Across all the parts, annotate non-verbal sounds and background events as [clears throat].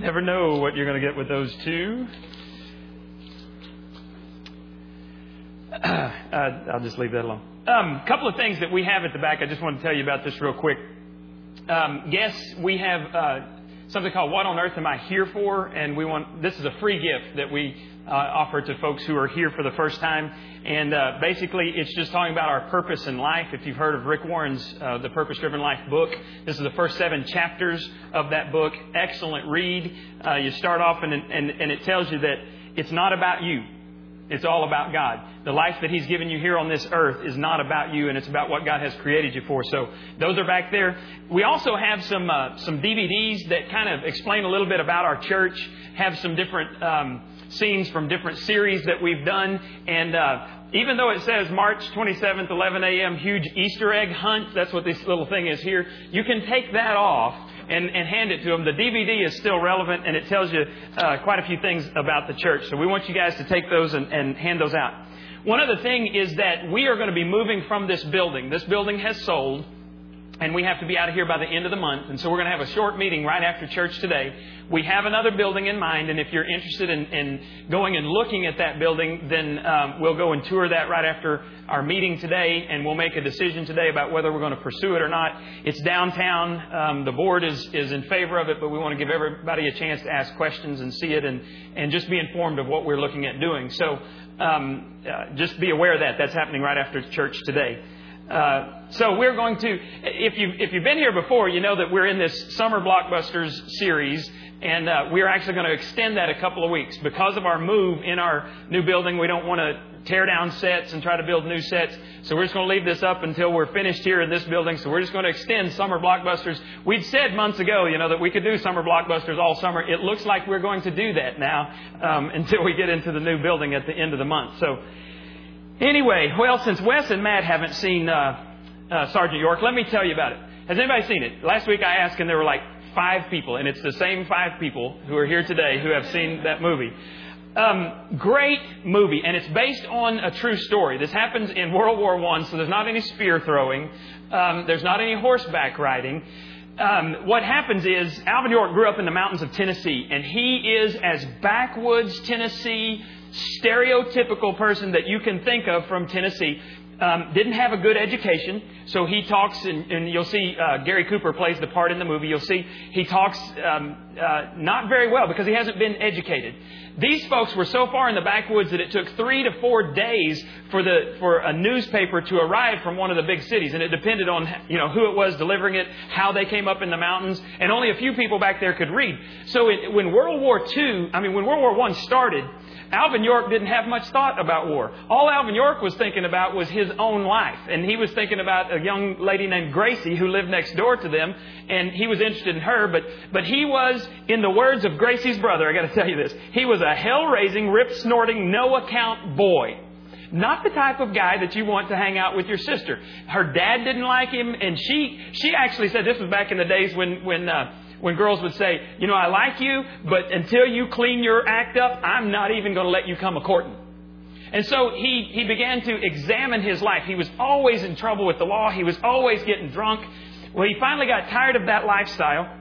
Never know what you're going to get with those two. [clears throat] I'll just leave that alone. A um, couple of things that we have at the back. I just want to tell you about this real quick. Um, yes, we have uh, something called "What on Earth Am I Here For?" and we want this is a free gift that we uh, offer to folks who are here for the first time. And uh, basically, it's just talking about our purpose in life. If you've heard of Rick Warren's uh, The Purpose Driven Life book, this is the first seven chapters of that book. Excellent read. Uh, you start off, and, and, and it tells you that it's not about you. It's all about God. The life that He's given you here on this earth is not about you, and it's about what God has created you for. So those are back there. We also have some uh, some DVDs that kind of explain a little bit about our church. Have some different um, scenes from different series that we've done, and uh, even though it says March 27th, 11 a.m., huge Easter egg hunt, that's what this little thing is here, you can take that off and, and hand it to them. The DVD is still relevant and it tells you uh, quite a few things about the church. So we want you guys to take those and, and hand those out. One other thing is that we are going to be moving from this building. This building has sold and we have to be out of here by the end of the month. And so we're going to have a short meeting right after church today. We have another building in mind, and if you're interested in, in going and looking at that building, then um, we'll go and tour that right after our meeting today, and we'll make a decision today about whether we're going to pursue it or not. It's downtown. Um, the board is, is in favor of it, but we want to give everybody a chance to ask questions and see it and, and just be informed of what we're looking at doing. So um, uh, just be aware of that. That's happening right after church today. Uh, so we're going to, if you if you've been here before, you know that we're in this summer blockbusters series, and uh, we're actually going to extend that a couple of weeks because of our move in our new building. We don't want to tear down sets and try to build new sets, so we're just going to leave this up until we're finished here in this building. So we're just going to extend summer blockbusters. We'd said months ago, you know, that we could do summer blockbusters all summer. It looks like we're going to do that now um, [laughs] until we get into the new building at the end of the month. So. Anyway, well, since Wes and Matt haven't seen uh, uh, Sergeant York, let me tell you about it. Has anybody seen it? Last week I asked, and there were like five people, and it's the same five people who are here today who have seen that movie. Um, great movie, and it's based on a true story. This happens in World War One, so there's not any spear throwing, um, there's not any horseback riding. Um, what happens is Alvin York grew up in the mountains of Tennessee, and he is as backwoods Tennessee stereotypical person that you can think of from Tennessee. Um, didn't have a good education, so he talks, and, and you'll see uh, Gary Cooper plays the part in the movie. You'll see he talks um, uh, not very well because he hasn't been educated. These folks were so far in the backwoods that it took three to four days for the for a newspaper to arrive from one of the big cities, and it depended on you know who it was delivering it, how they came up in the mountains, and only a few people back there could read. So it, when World War II, I mean when World War One started, Alvin York didn't have much thought about war. All Alvin York was thinking about was his own life. And he was thinking about a young lady named Gracie who lived next door to them. And he was interested in her. But, but he was, in the words of Gracie's brother, I got to tell you this, he was a hell raising, rip snorting, no account boy. Not the type of guy that you want to hang out with your sister. Her dad didn't like him, and she she actually said this was back in the days when when uh, when girls would say, you know, I like you, but until you clean your act up, I'm not even going to let you come a courting. And so he, he began to examine his life. He was always in trouble with the law. He was always getting drunk. Well, he finally got tired of that lifestyle.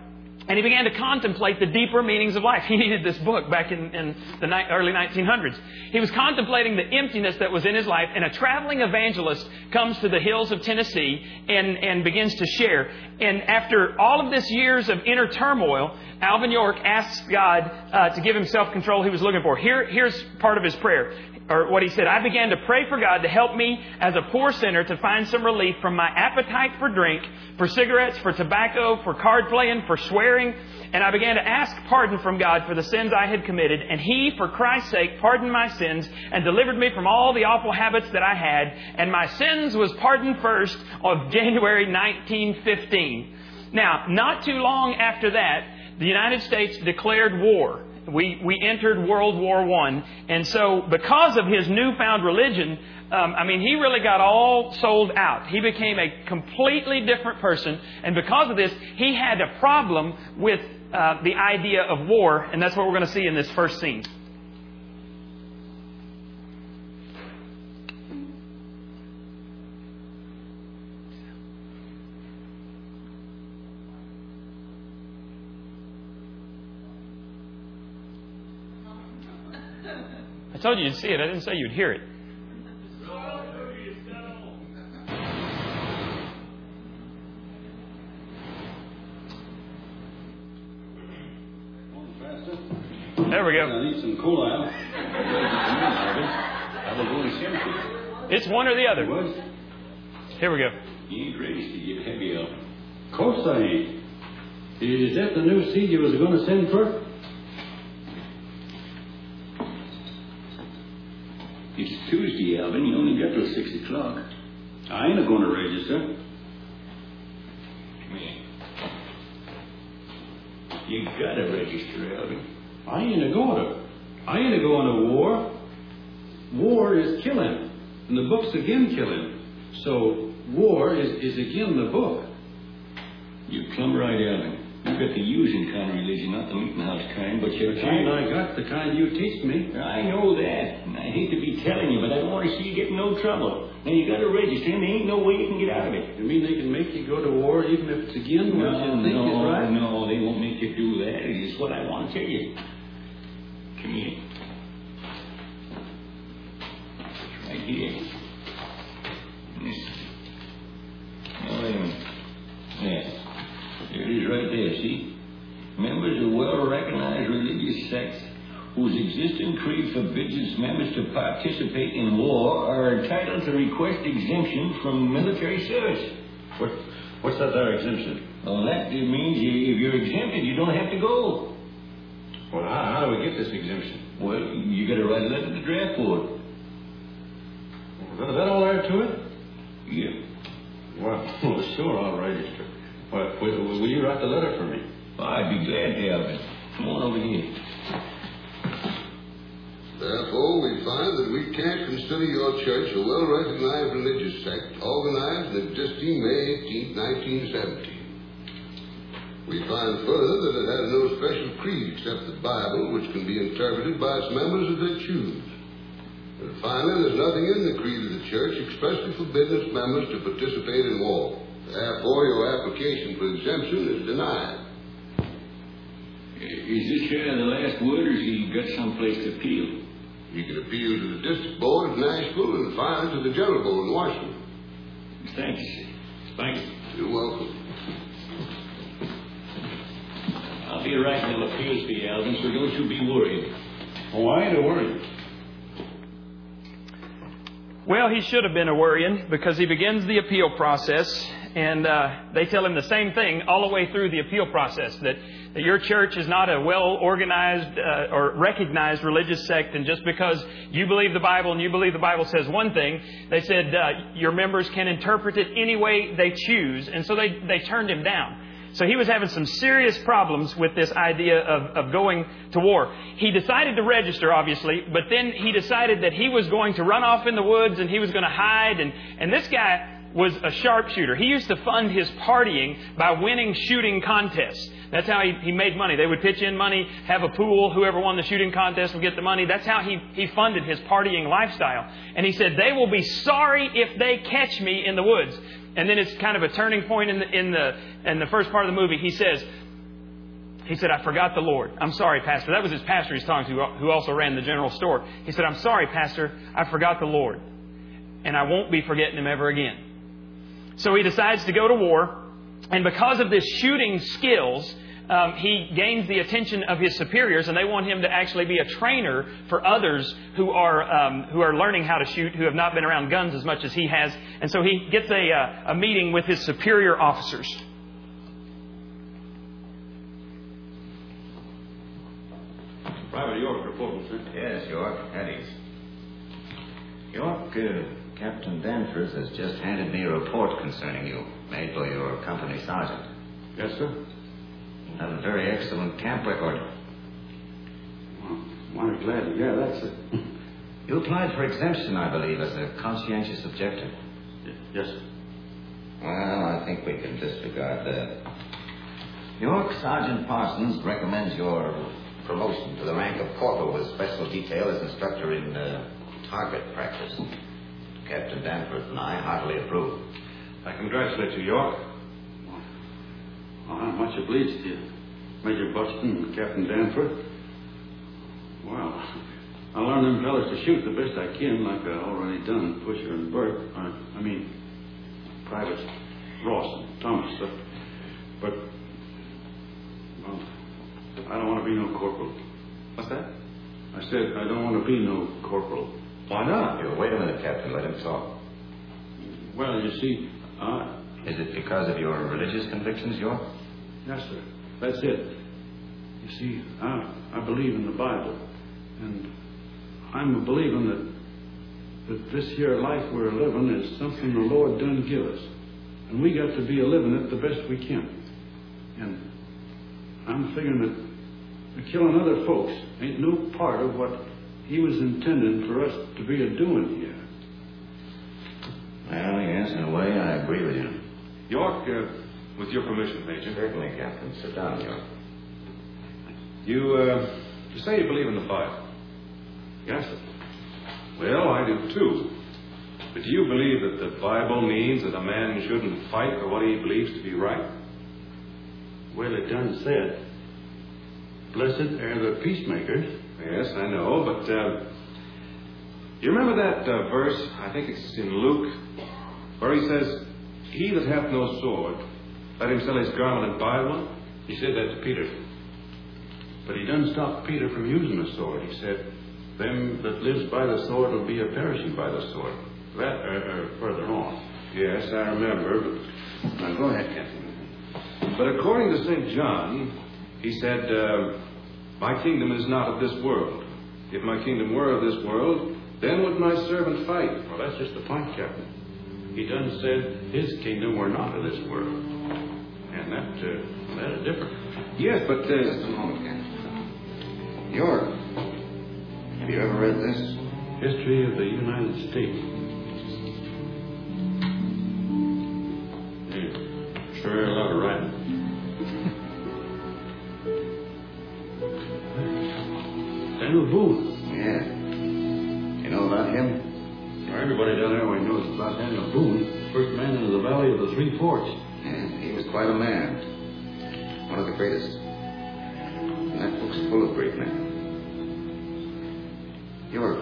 And he began to contemplate the deeper meanings of life. He needed this book back in, in the ni- early 1900s. He was contemplating the emptiness that was in his life, and a traveling evangelist comes to the hills of Tennessee and, and begins to share. And after all of this years of inner turmoil, Alvin York asks God uh, to give him self control he was looking for. Here, here's part of his prayer or what he said, I began to pray for God to help me as a poor sinner to find some relief from my appetite for drink, for cigarettes, for tobacco, for card playing, for swearing. And I began to ask pardon from God for the sins I had committed. And He, for Christ's sake, pardoned my sins and delivered me from all the awful habits that I had. And my sins was pardoned first of January 1915. Now, not too long after that, the United States declared war we, we entered World War I. And so, because of his newfound religion, um, I mean, he really got all sold out. He became a completely different person. And because of this, he had a problem with uh, the idea of war. And that's what we're going to see in this first scene. Told you you'd see it. I didn't say you'd hear it. There we go. I need some cola. I will go and It's one or the other. Here we go. You ain't ready to get heavy up. Of course I ain't. Is that the new seed you was going to send for? It's Tuesday, You only get till six o'clock. I ain't a going to register. Here. You gotta register, Alvin. I ain't a going to. I ain't a going to war. War is killing, and the book's again killing. So war is, is again the book. You plumb right, Alvin. You got the using kind of religion, not the meeting house kind, but you're The kind I got, the kind you teach me. I know that, and I hate to be telling you, but I don't want to see you get in no trouble. Now you got to register, and there ain't no way you can get out of it. You mean they can make you go to war even if it's again what No, you think no, is right? no, they won't make you do that. It is what I want to tell you. Come here. It's right here. This. Now wait a minute. Yeah. There it is right there, see? Members of well-recognized religious sects whose existing creed forbids its members to participate in war are entitled to request exemption from military service. What, what's that there exemption? Well, that means you, if you're exempted, you don't have to go. Well, how, how do we get this exemption? Well, you got to write a letter to the draft board. Is that all there to it? Yeah. Well, [laughs] well, sure, I'll register. Well, will, will you write the letter for me? I'd be glad to have it. Come on over here. Therefore, we find that we can't consider your church a well-recognized religious sect organized and existing May 18, 1917. We find further that it has no special creed except the Bible, which can be interpreted by its members as they choose. And finally, there's nothing in the creed of the church expressly forbidding its members to participate in war. Therefore, your application for exemption is denied. Is this here the last word, or has he got someplace to appeal? You can appeal to the district board in Nashville and finally to the general board in Washington. Thank you. Thank you. You're welcome. I'll be writing an appeals for you, Alvin, so don't you be worried. Oh, I ain't a worried. Well, he should have been a worrying because he begins the appeal process, and uh, they tell him the same thing all the way through the appeal process that, that your church is not a well organized uh, or recognized religious sect, and just because you believe the Bible and you believe the Bible says one thing, they said uh, your members can interpret it any way they choose, and so they, they turned him down. So he was having some serious problems with this idea of, of going to war. He decided to register, obviously, but then he decided that he was going to run off in the woods and he was going to hide. And, and this guy was a sharpshooter. He used to fund his partying by winning shooting contests. That's how he, he made money. They would pitch in money, have a pool, whoever won the shooting contest would get the money. That's how he, he funded his partying lifestyle. And he said, They will be sorry if they catch me in the woods. And then it's kind of a turning point in the, in the, in the first part of the movie. He says, he said, I forgot the Lord. I'm sorry, Pastor. That was his pastor he's talking to, who also ran the general store. He said, I'm sorry, Pastor. I forgot the Lord. And I won't be forgetting him ever again. So he decides to go to war. And because of this shooting skills, um, he gains the attention of his superiors, and they want him to actually be a trainer for others who are um, who are learning how to shoot, who have not been around guns as much as he has. And so he gets a uh, a meeting with his superior officers. Private York reporting, sir. Yes, York, that is. York, uh, Captain Danforth has just handed me a report concerning you, made by your company sergeant. Yes, sir. You have a very excellent camp record. Well, I'm glad to hear that, sir. [laughs] You applied for exemption, I believe, as a conscientious objector. yes, sir. Well, I think we can disregard that. York, Sergeant Parsons recommends your promotion to the rank of corporal with special detail as instructor in uh, target practice. Captain Danforth and I heartily approve. I congratulate you, York. Well, I'm much obliged to you, Major Buxton and Captain Danforth. Well, I learn them fellas to shoot the best I can, like I already done Pusher and Burt. I, I mean, Private Ross and Thomas. But, but well, I don't want to be no corporal. What's that? I said I don't want to be no corporal. Why not? Here, wait a minute, Captain. Let him talk. Well, you see, I, Is it because of your religious convictions, York? Yes, sir. That's it. You see, I, I believe in the Bible. And I'm a believing that, that this here life we're living is something the Lord done give us. And we got to be a living it the best we can. And I'm figuring that killing other folks ain't no part of what he was intending for us to be a doing here. Well, yes, in a way, I agree with you. York, uh, with your permission, Major. Certainly, Captain. Sit down, York. You, uh, you say you believe in the Bible. Yes, sir. Well, I do too. But do you believe that the Bible means that a man shouldn't fight for what he believes to be right? Well, it done said, Blessed are the peacemakers. Yes, I know, but uh, you remember that uh, verse? I think it's in Luke, where he says, "He that hath no sword, let him sell his garment and buy one." He said that to Peter. But he doesn't stop Peter from using the sword. He said, Them that lives by the sword will be a perishing by the sword. That uh, uh, further on. Yes, I remember. But now go ahead, Captain. But according to St. John, he said, uh, My kingdom is not of this world. If my kingdom were of this world, then would my servant fight. Well, that's just the point, Captain. He done said his kingdom were not of this world. And that, uh, that is different. Yes, but. Just a Uh, moment, Captain. York, have you ever read this? History of the United States. About Boone, first man into the Valley of the Three Forks. Yeah, he was quite a man. One of the greatest. And that book's full of great men. York,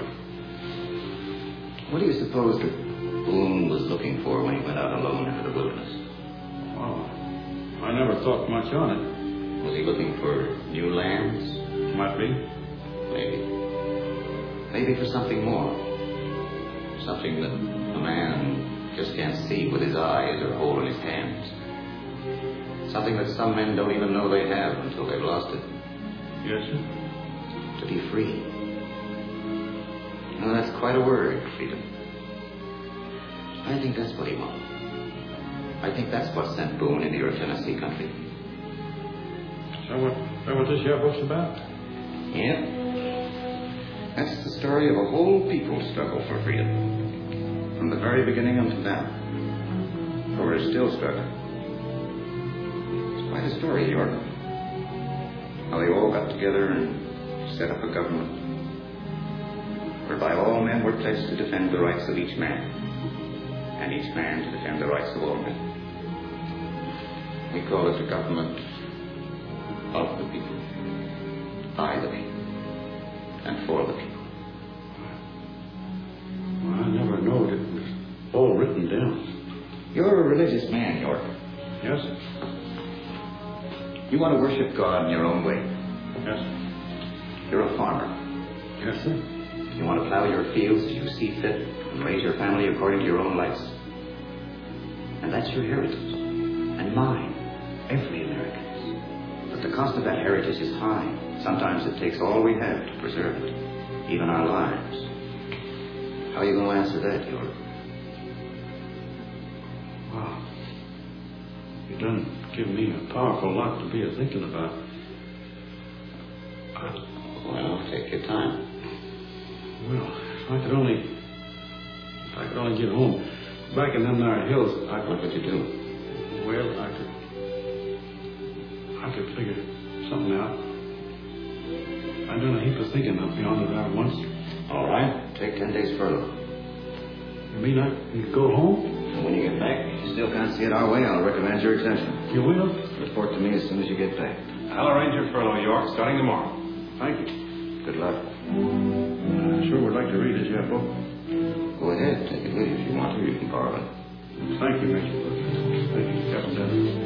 what do you suppose that Boone was looking for when he went out alone into the wilderness? Oh, I never thought much on it. Was he looking for new lands? Might be. Maybe. Maybe for something more. Something that a man just can't see with his eyes or hold in his hands. Something that some men don't even know they have until they've lost it. Yes, sir. To be free. Now, that's quite a word, freedom. I think that's what he wanted. I think that's what sent Boone into your Tennessee country. Is that what, that what this here book's about? Yep. That's the story of a whole people's struggle for freedom. From the very beginning until now. For we're still struggling. It's quite a story, York. How they all got together and set up a government. Whereby all men were pledged to defend the rights of each man. And each man to defend the rights of all men. We call it a government of the people. By the people. And for the people. Yes, sir. You want to worship God in your own way. Yes, sir. You're a farmer. Yes, sir. You want to plow your fields as you see fit and raise your family according to your own lights. And that's your heritage. And mine. Every American's. But the cost of that heritage is high. Sometimes it takes all we have to preserve it. Even our lives. How are you going to answer that, York? Done give me a powerful lot to be a thinking about. I, Well, take your time. well, if I could only, if I could only get home, back in them there hills, I What could, would you do? well, I could, I could figure something out. I've done a heap of thinking up beyond there once. All right. Take ten days furlough. You mean I can go home? And when you get back, still can't see it our way, I'll recommend your exemption. You will? Report to me as soon as you get back. I'll arrange your furlough, York, starting tomorrow. Thank you. Good luck. I sure would like to read it, Jeff. Oh. Go ahead, take it with you if you want to. You can borrow it. Thank you, Major. Thank you, Captain Dennis.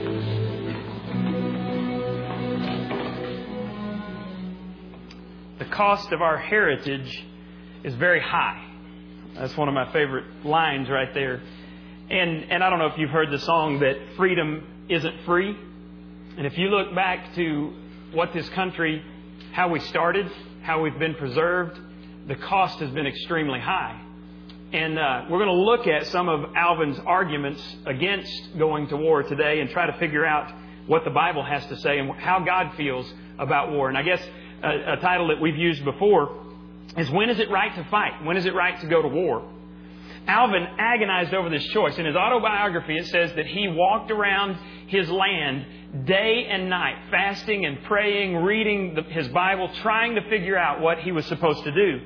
The cost of our heritage is very high. That's one of my favorite lines right there. And, and I don't know if you've heard the song that freedom isn't free. And if you look back to what this country, how we started, how we've been preserved, the cost has been extremely high. And uh, we're going to look at some of Alvin's arguments against going to war today and try to figure out what the Bible has to say and how God feels about war. And I guess a, a title that we've used before is When is it right to fight? When is it right to go to war? Alvin agonized over this choice. In his autobiography, it says that he walked around his land day and night, fasting and praying, reading the, his Bible, trying to figure out what he was supposed to do.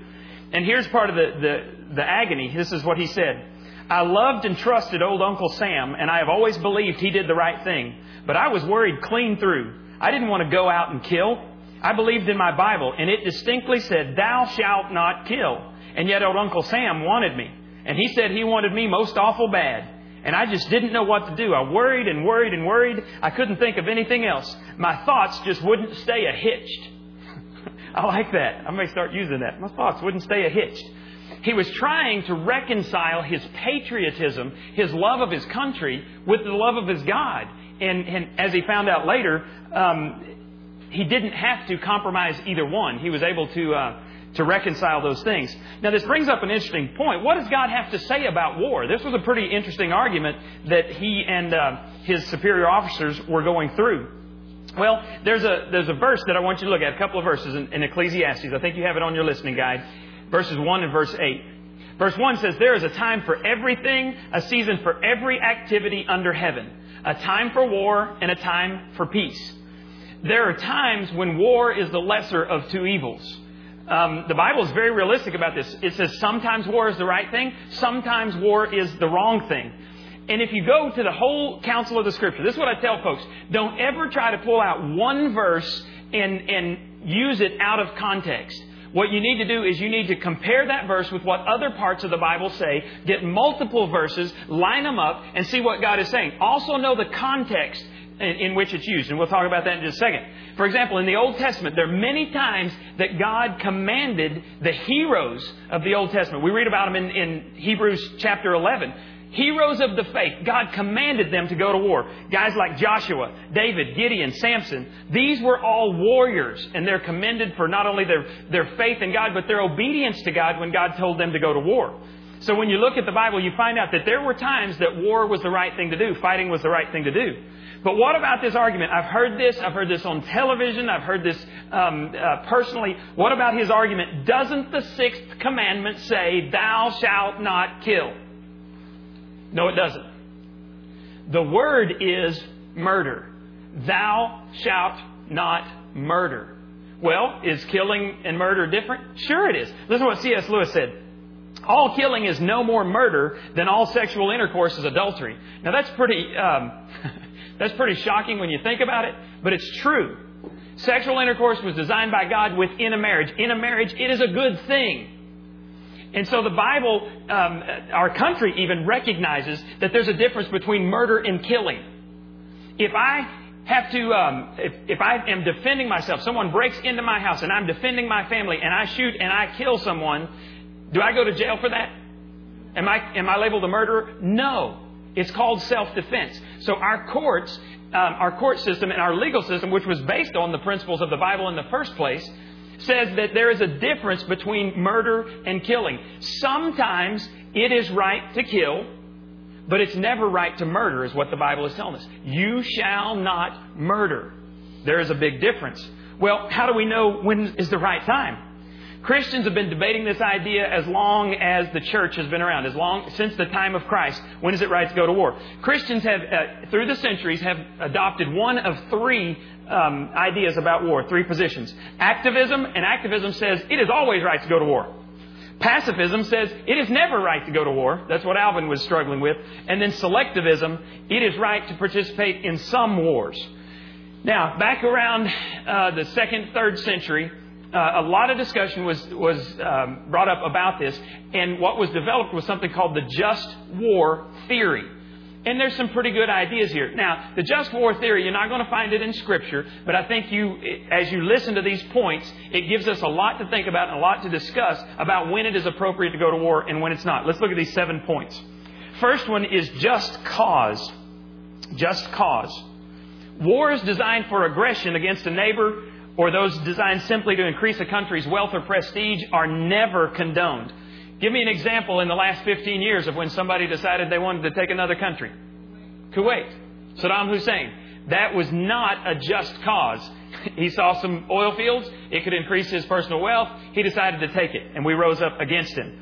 And here's part of the, the, the agony. This is what he said. I loved and trusted old Uncle Sam, and I have always believed he did the right thing. But I was worried clean through. I didn't want to go out and kill. I believed in my Bible, and it distinctly said, Thou shalt not kill. And yet old Uncle Sam wanted me. And he said he wanted me most awful bad. And I just didn't know what to do. I worried and worried and worried. I couldn't think of anything else. My thoughts just wouldn't stay a hitched. [laughs] I like that. I may start using that. My thoughts wouldn't stay a hitched. He was trying to reconcile his patriotism, his love of his country, with the love of his God. And, and as he found out later, um, he didn't have to compromise either one. He was able to uh, to reconcile those things. Now, this brings up an interesting point. What does God have to say about war? This was a pretty interesting argument that he and uh, his superior officers were going through. Well, there's a, there's a verse that I want you to look at, a couple of verses in, in Ecclesiastes. I think you have it on your listening guide. Verses 1 and verse 8. Verse 1 says, There is a time for everything, a season for every activity under heaven, a time for war and a time for peace. There are times when war is the lesser of two evils. Um, the Bible is very realistic about this. It says sometimes war is the right thing, sometimes war is the wrong thing. And if you go to the whole counsel of the Scripture, this is what I tell folks don't ever try to pull out one verse and, and use it out of context. What you need to do is you need to compare that verse with what other parts of the Bible say, get multiple verses, line them up, and see what God is saying. Also know the context in, which it's used. And we'll talk about that in just a second. For example, in the Old Testament, there are many times that God commanded the heroes of the Old Testament. We read about them in, in Hebrews chapter 11. Heroes of the faith, God commanded them to go to war. Guys like Joshua, David, Gideon, Samson, these were all warriors, and they're commended for not only their, their faith in God, but their obedience to God when God told them to go to war. So when you look at the Bible, you find out that there were times that war was the right thing to do, fighting was the right thing to do. But what about this argument? I've heard this. I've heard this on television. I've heard this um, uh, personally. What about his argument? Doesn't the sixth commandment say, Thou shalt not kill? No, it doesn't. The word is murder. Thou shalt not murder. Well, is killing and murder different? Sure it is. Listen to what C.S. Lewis said. All killing is no more murder than all sexual intercourse is adultery. Now that's pretty. Um, [laughs] That's pretty shocking when you think about it, but it's true. Sexual intercourse was designed by God within a marriage. In a marriage, it is a good thing. And so the Bible, um, our country even recognizes that there's a difference between murder and killing. If I have to, um, if, if I am defending myself, someone breaks into my house and I'm defending my family and I shoot and I kill someone, do I go to jail for that? Am I, am I labeled a murderer? No. It's called self-defense. So our courts, um, our court system and our legal system, which was based on the principles of the Bible in the first place, says that there is a difference between murder and killing. Sometimes it is right to kill, but it's never right to murder, is what the Bible is telling us. You shall not murder. There is a big difference. Well, how do we know when is the right time? Christians have been debating this idea as long as the church has been around, as long since the time of Christ. When is it right to go to war? Christians have, uh, through the centuries, have adopted one of three um, ideas about war, three positions. Activism, and activism says it is always right to go to war. Pacifism says it is never right to go to war. That's what Alvin was struggling with. And then selectivism, it is right to participate in some wars. Now, back around uh, the second, third century, uh, a lot of discussion was, was um, brought up about this, and what was developed was something called the just war theory. And there's some pretty good ideas here. Now, the just war theory, you're not going to find it in Scripture, but I think you, as you listen to these points, it gives us a lot to think about and a lot to discuss about when it is appropriate to go to war and when it's not. Let's look at these seven points. First one is just cause. Just cause. Wars designed for aggression against a neighbor or those designed simply to increase a country's wealth or prestige are never condoned. Give me an example in the last 15 years of when somebody decided they wanted to take another country. Kuwait. Saddam Hussein. That was not a just cause. [laughs] He saw some oil fields. It could increase his personal wealth. He decided to take it, and we rose up against him.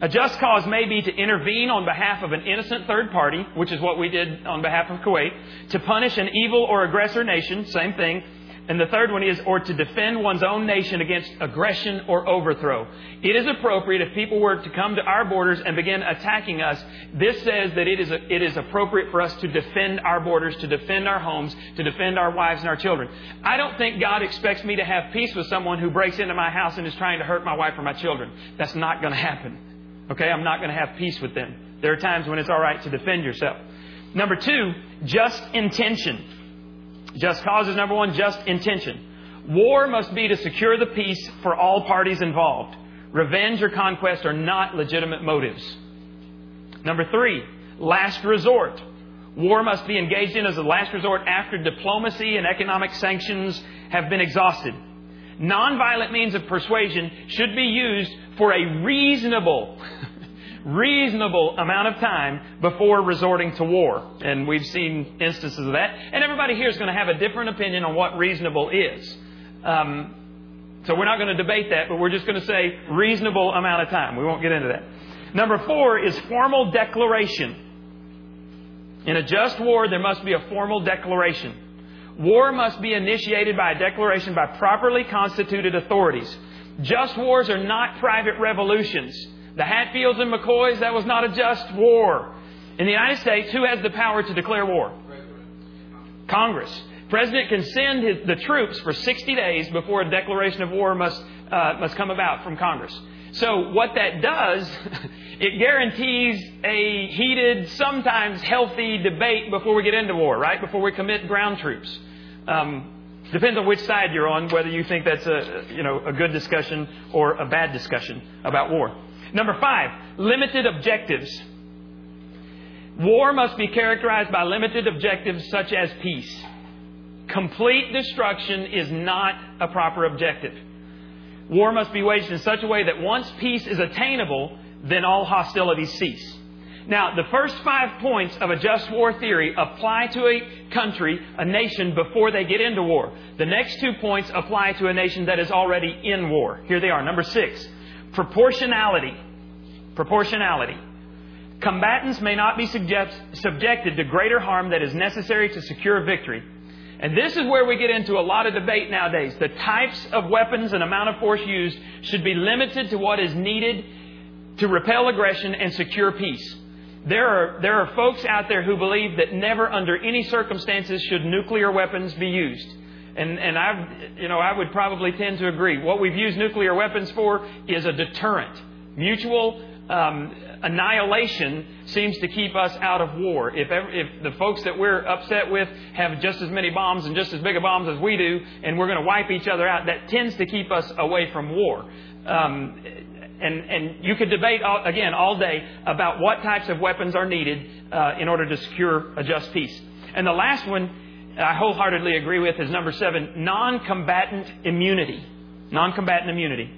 A just cause may be to intervene on behalf of an innocent third party, which is what we did on behalf of Kuwait, to punish an evil or aggressor nation, same thing, and the third one is, or to defend one's own nation against aggression or overthrow. It is appropriate if people were to come to our borders and begin attacking us. This says that it is, a, it is appropriate for us to defend our borders, to defend our homes, to defend our wives and our children. I don't think God expects me to have peace with someone who breaks into my house and is trying to hurt my wife or my children. That's not going to happen. Okay? I'm not going to have peace with them. There are times when it's all right to defend yourself. Number two, just intention. Just cause is number one, just intention. War must be to secure the peace for all parties involved. Revenge or conquest are not legitimate motives. Number three, last resort. War must be engaged in as a last resort after diplomacy and economic sanctions have been exhausted. Nonviolent means of persuasion should be used for a reasonable reasonable amount of time before resorting to war. And we've seen instances of that. And everybody here is going to have a different opinion on what reasonable is. Um, so we're not going to debate that, but we're just going to say reasonable amount of time. We won't get into that. Number four is formal declaration. In a just war, there must be a formal declaration. War must be initiated by a declaration by properly constituted authorities. Just wars are not private revolutions. The Hatfields and McCoys, that was not a just war. In the United States, who has the power to declare war? Congress. President can send his, the troops for 60 days before a declaration of war must, uh, must come about from Congress. So what that does, [laughs] it guarantees a heated, sometimes healthy debate before we get into war, right? Before we commit ground troops. Um, depends on which side you're on, whether you think that's a, you know, a good discussion or a bad discussion about war. Number five, limited objectives. War must be characterized by limited objectives such as peace. Complete destruction is not a proper objective. War must be waged in such a way that once peace is attainable, then all hostilities cease. Now, the first five points of a just war theory apply to a country, a nation, before they get into war. The next two points apply to a nation that is already in war. Here they are. Number six, Proportionality. Proportionality. Combatants may not be subject, subjected to greater harm that is necessary to secure victory. And this is where we get into a lot of debate nowadays. The types of weapons and amount of force used should be limited to what is needed to repel aggression and secure peace. There are, there are folks out there who believe that never under any circumstances should nuclear weapons be used. And, and I, you know, I would probably tend to agree. What we've used nuclear weapons for is a deterrent. Mutual um, annihilation seems to keep us out of war. If, ever, if the folks that we're upset with have just as many bombs and just as big a bombs as we do, and we're going to wipe each other out, that tends to keep us away from war. Um, and, and you could debate all, again all day about what types of weapons are needed uh, in order to secure a just peace. And the last one I wholeheartedly agree with is number seven non combatant immunity. Non combatant immunity.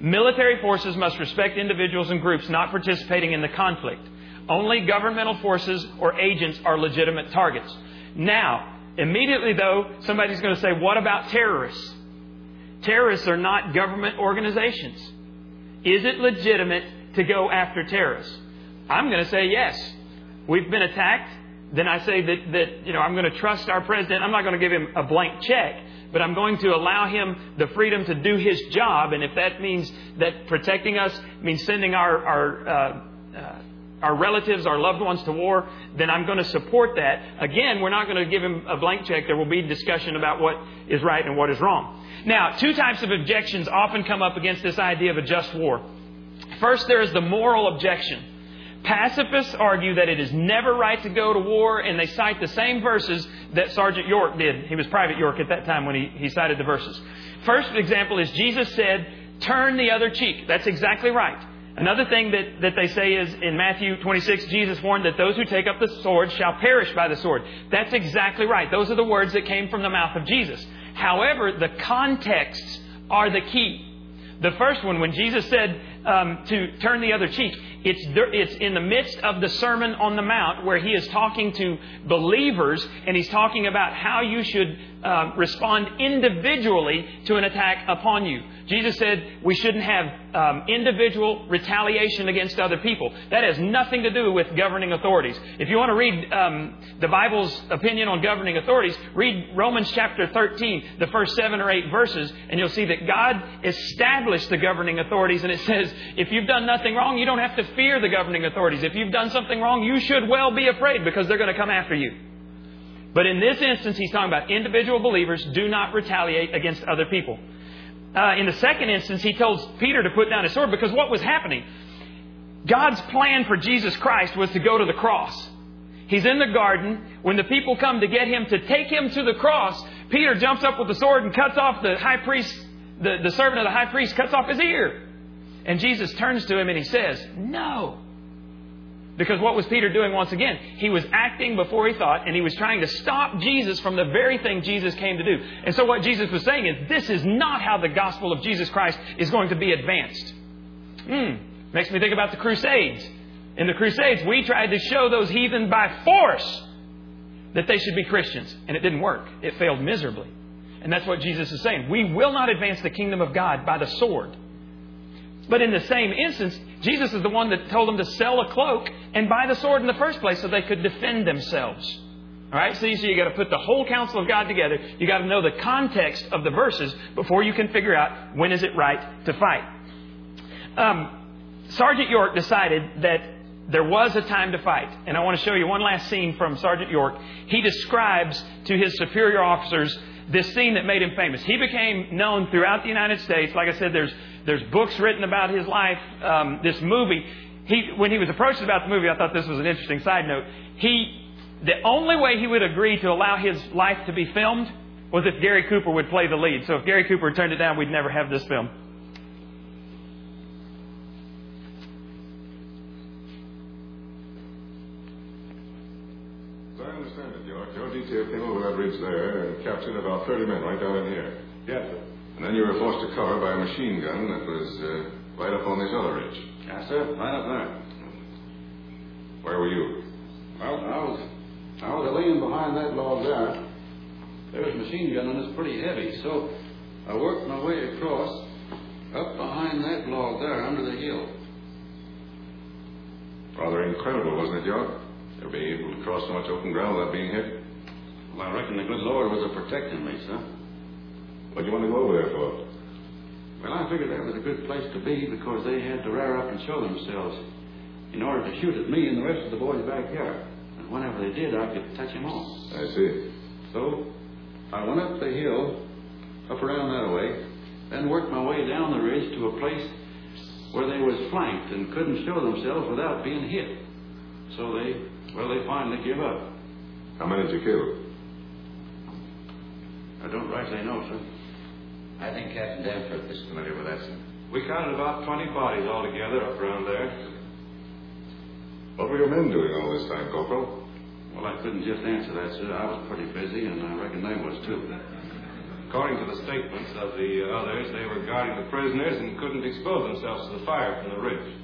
Military forces must respect individuals and groups not participating in the conflict. Only governmental forces or agents are legitimate targets. Now, immediately though, somebody's going to say, what about terrorists? Terrorists are not government organizations. Is it legitimate to go after terrorists? I'm going to say yes. We've been attacked then I say that, that you know, I'm going to trust our president. I'm not going to give him a blank check, but I'm going to allow him the freedom to do his job. And if that means that protecting us means sending our, our uh, uh, our relatives, our loved ones to war, then I'm going to support that. Again, we're not going to give him a blank check. There will be discussion about what is right and what is wrong. Now, two types of objections often come up against this idea of a just war. First, there is the moral objection. Pacifists argue that it is never right to go to war, and they cite the same verses that Sergeant York did. He was Private York at that time when he, he cited the verses. First example is Jesus said, Turn the other cheek. That's exactly right. Another thing that, that they say is in Matthew 26, Jesus warned that those who take up the sword shall perish by the sword. That's exactly right. Those are the words that came from the mouth of Jesus. However, the contexts are the key. The first one, when Jesus said um, to turn the other cheek, it's, it's in the midst of the Sermon on the Mount where he is talking to believers and he's talking about how you should uh, respond individually to an attack upon you. Jesus said we shouldn't have um, individual retaliation against other people. That has nothing to do with governing authorities. If you want to read um, the Bible's opinion on governing authorities, read Romans chapter 13, the first seven or eight verses, and you'll see that God established the governing authorities. And it says, if you've done nothing wrong, you don't have to fear the governing authorities. If you've done something wrong, you should well be afraid because they're going to come after you. But in this instance, he's talking about individual believers do not retaliate against other people. Uh, in the second instance, he tells Peter to put down his sword because what was happening? God's plan for Jesus Christ was to go to the cross. He's in the garden. When the people come to get him to take him to the cross, Peter jumps up with the sword and cuts off the high priest, the, the servant of the high priest cuts off his ear. And Jesus turns to him and he says, No. Because what was Peter doing once again? He was acting before he thought, and he was trying to stop Jesus from the very thing Jesus came to do. And so what Jesus was saying is, this is not how the gospel of Jesus Christ is going to be advanced. Hmm. Makes me think about the Crusades. In the Crusades, we tried to show those heathen by force that they should be Christians, and it didn't work. It failed miserably. And that's what Jesus is saying. We will not advance the kingdom of God by the sword. But in the same instance, Jesus is the one that told them to sell a cloak and buy the sword in the first place so they could defend themselves. All right, so you, so you got to put the whole counsel of God together. You got to know the context of the verses before you can figure out when is it right to fight. Um, Sergeant York decided that there was a time to fight, and I want to show you one last scene from Sergeant York. He describes to his superior officers this scene that made him famous. He became known throughout the United States. Like I said, there's there's books written about his life. Um, this movie, he, when he was approached about the movie, I thought this was an interesting side note. He, the only way he would agree to allow his life to be filmed was if Gary Cooper would play the lead. So if Gary Cooper turned it down, we'd never have this film. As I understand it, York, your detail came over that ridge there and captured about 30 men right down in here. Yes, sir. And then you were forced to cover by a machine gun that was uh, right up on this other ridge. Yes, sir. Right up there. Where were you? Well, I was, I was laying behind that log there. There was a machine gun and it's pretty heavy, so I worked my way across up behind that log there under the hill. Rather incredible, wasn't it, York? You being able to cross so much open ground without being hit. Well, I reckon the good Lord was a protecting me, sir. What do you want to go over there for? Well, I figured that was a good place to be because they had to rear up and show themselves in order to shoot at me and the rest of the boys back here. And whenever they did, I could touch them all. I see. So I went up the hill, up around that way, then worked my way down the ridge to a place where they was flanked and couldn't show themselves without being hit. So they, well, they finally give up. How many did you kill? I don't rightly know, sir. I think Captain Danforth is familiar with that, sir. We counted about 20 bodies altogether up around there. What were your men doing all this time, Corporal? Well, I couldn't just answer that, sir. I was pretty busy, and I reckon they was too. According to the statements of the others, they were guarding the prisoners and couldn't expose themselves to the fire from the ridge.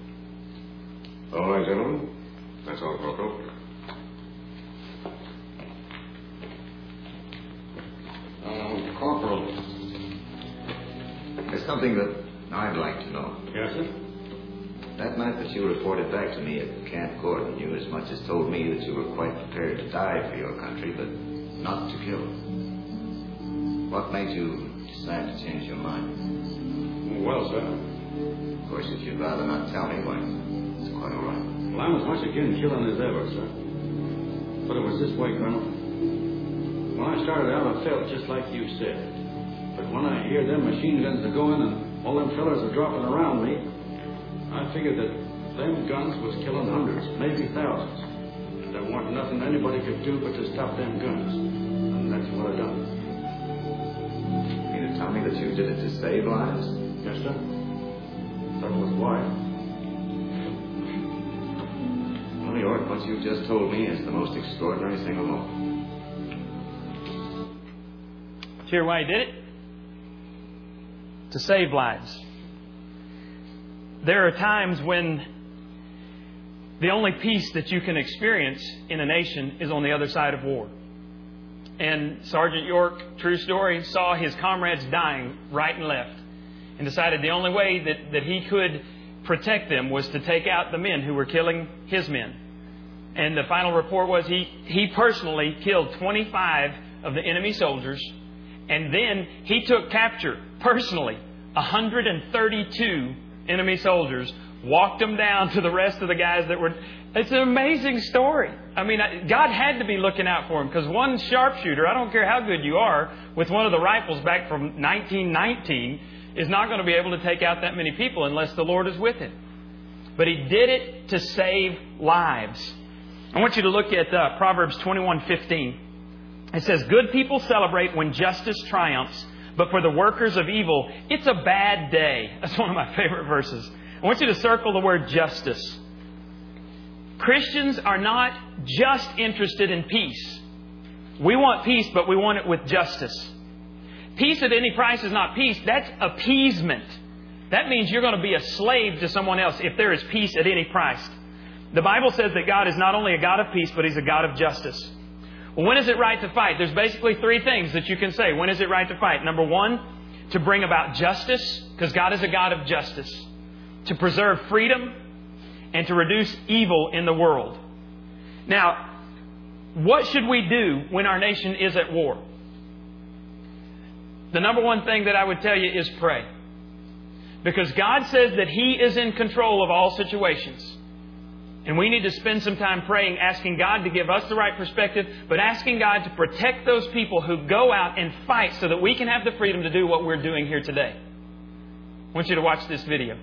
All right, gentlemen. That's all, Corporal. Something that I'd like to know. Yes, sir? That night that you reported back to me at Camp Gordon, you as much as told me that you were quite prepared to die for your country, but not to kill. What made you decide to change your mind? Well, sir. Of course, if you'd rather not tell me, why, it's quite all right. Well, I'm as much against killing as ever, sir. But it was this way, Colonel. When I started out, I felt just like you said. But when I hear them machine guns are going and all them fellers are dropping around me, I figured that them guns was killing hundreds, maybe thousands. And there wasn't nothing anybody could do but to stop them guns. And that's what I done. You mean to tell me that you did it to save lives? Yes, sir. That was why. Well, York, what you've just told me is the most extraordinary thing of all. Did you hear why he did it? To save lives. There are times when the only peace that you can experience in a nation is on the other side of war. And Sergeant York, true story, saw his comrades dying right and left and decided the only way that, that he could protect them was to take out the men who were killing his men. And the final report was he, he personally killed 25 of the enemy soldiers, and then he took capture personally 132 enemy soldiers, walked them down to the rest of the guys that were. It's an amazing story. I mean, God had to be looking out for him because one sharpshooter, I don't care how good you are, with one of the rifles back from 1919, is not going to be able to take out that many people unless the Lord is with him. But he did it to save lives. I want you to look at uh, Proverbs 21:15. It says, "Good people celebrate when justice triumphs, but for the workers of evil, it's a bad day." That's one of my favorite verses. I want you to circle the word justice. Christians are not just interested in peace. We want peace, but we want it with justice. Peace at any price is not peace. That's appeasement. That means you're going to be a slave to someone else if there is peace at any price. The Bible says that God is not only a God of peace, but He's a God of justice. When is it right to fight? There's basically three things that you can say. When is it right to fight? Number one, to bring about justice, because God is a God of justice. To preserve freedom, and to reduce evil in the world. Now, what should we do when our nation is at war? The number one thing that I would tell you is pray. Because God says that He is in control of all situations. And we need to spend some time praying, asking God to give us the right perspective, but asking God to protect those people who go out and fight so that we can have the freedom to do what we're doing here today. I want you to watch this video.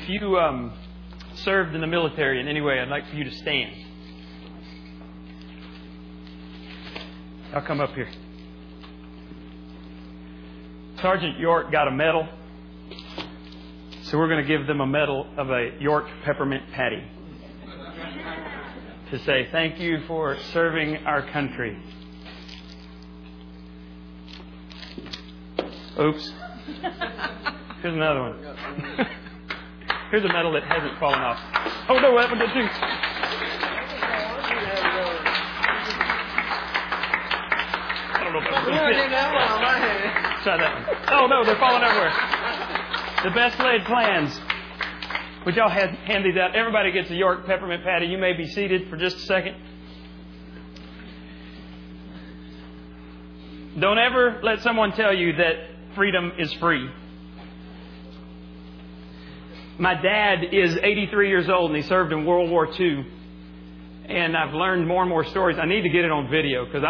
If you um, served in the military in any way, I'd like for you to stand. I'll come up here. Sergeant York got a medal, so we're going to give them a medal of a York peppermint patty to say thank you for serving our country. Oops. [laughs] Here's another one. [laughs] Here's a medal that hasn't fallen off. Oh no, what happened did too. I don't know if that's gonna fit. Try that one. Oh no, they're falling everywhere. The best laid plans. Would y'all hand, hand these out? Everybody gets a York peppermint patty. You may be seated for just a second. Don't ever let someone tell you that freedom is free. My dad is 83 years old and he served in World War II. And I've learned more and more stories. I need to get it on video because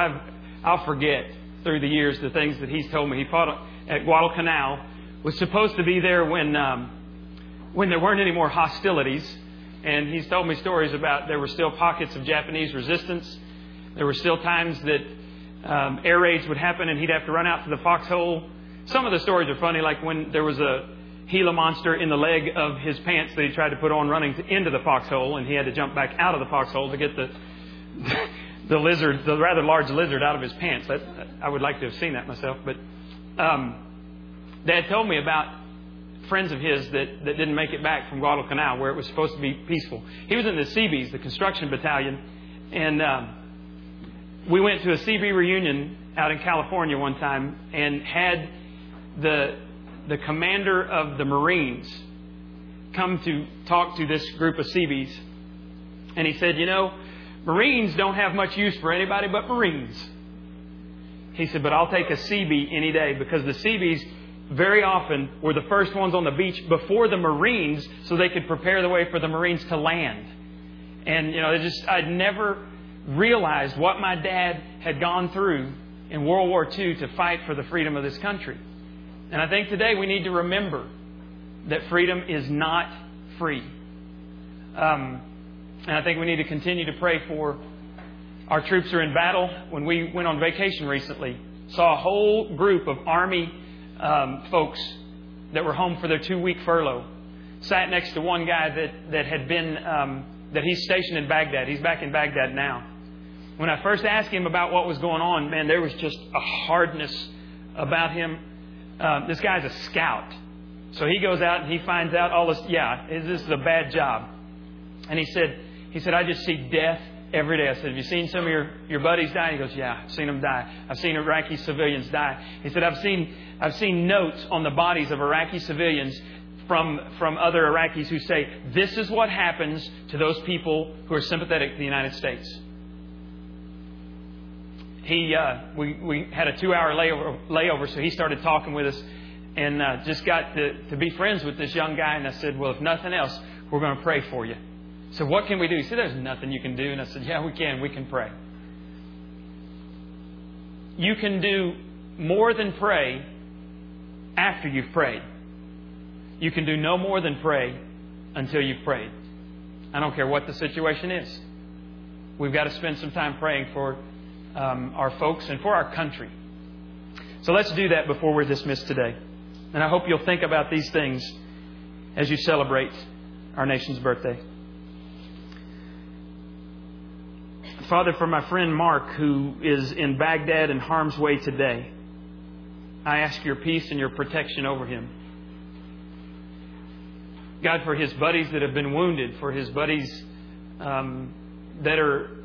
I'll forget through the years the things that he's told me. He fought at Guadalcanal, was supposed to be there when um, when there weren't any more hostilities, and he's told me stories about there were still pockets of Japanese resistance. There were still times that um, air raids would happen, and he'd have to run out to the foxhole. Some of the stories are funny, like when there was a Gila monster in the leg of his pants that he tried to put on running to, into the foxhole, and he had to jump back out of the foxhole to get the [laughs] the lizard, the rather large lizard, out of his pants. That, I would like to have seen that myself. But um, Dad told me about friends of his that, that didn't make it back from Guadalcanal, where it was supposed to be peaceful. He was in the Seabees, the construction battalion, and um, we went to a Seabee reunion out in California one time and had the the commander of the Marines come to talk to this group of Seabees, and he said, "You know." Marines don't have much use for anybody but Marines. He said, but I'll take a Seabee any day because the Seabees very often were the first ones on the beach before the Marines so they could prepare the way for the Marines to land. And, you know, it just, I'd never realized what my dad had gone through in World War II to fight for the freedom of this country. And I think today we need to remember that freedom is not free. Um, and I think we need to continue to pray for our troops are in battle. When we went on vacation recently, saw a whole group of Army um, folks that were home for their two week furlough. Sat next to one guy that, that had been, um, that he's stationed in Baghdad. He's back in Baghdad now. When I first asked him about what was going on, man, there was just a hardness about him. Um, this guy's a scout. So he goes out and he finds out all this, yeah, this is a bad job. And he said, he said, I just see death every day. I said, Have you seen some of your, your buddies die? He goes, Yeah, I've seen them die. I've seen Iraqi civilians die. He said, I've seen, I've seen notes on the bodies of Iraqi civilians from, from other Iraqis who say, This is what happens to those people who are sympathetic to the United States. He, uh, we, we had a two hour layover, layover, so he started talking with us and uh, just got to, to be friends with this young guy. And I said, Well, if nothing else, we're going to pray for you. So what can we do? He said, There's nothing you can do. And I said, Yeah, we can. We can pray. You can do more than pray after you've prayed. You can do no more than pray until you've prayed. I don't care what the situation is. We've got to spend some time praying for um, our folks and for our country. So let's do that before we're dismissed today. And I hope you'll think about these things as you celebrate our nation's birthday. Father, for my friend Mark, who is in Baghdad in harm's way today, I ask your peace and your protection over him. God, for his buddies that have been wounded, for his buddies um, that are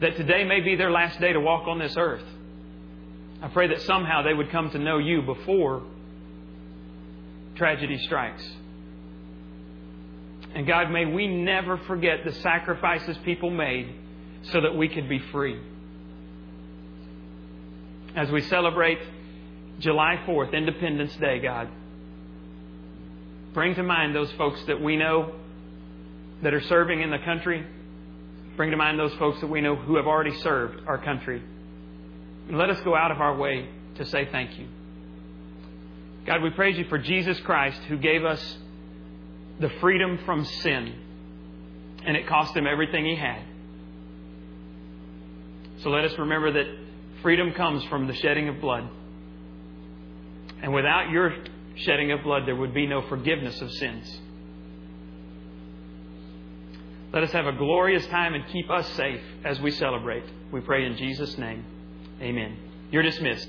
that today may be their last day to walk on this earth. I pray that somehow they would come to know you before tragedy strikes. And God, may we never forget the sacrifices people made so that we could be free. As we celebrate July 4th, Independence Day, God, bring to mind those folks that we know that are serving in the country. Bring to mind those folks that we know who have already served our country. And let us go out of our way to say thank you. God, we praise you for Jesus Christ who gave us the freedom from sin. And it cost him everything he had. So let us remember that freedom comes from the shedding of blood. And without your shedding of blood, there would be no forgiveness of sins. Let us have a glorious time and keep us safe as we celebrate. We pray in Jesus' name. Amen. You're dismissed.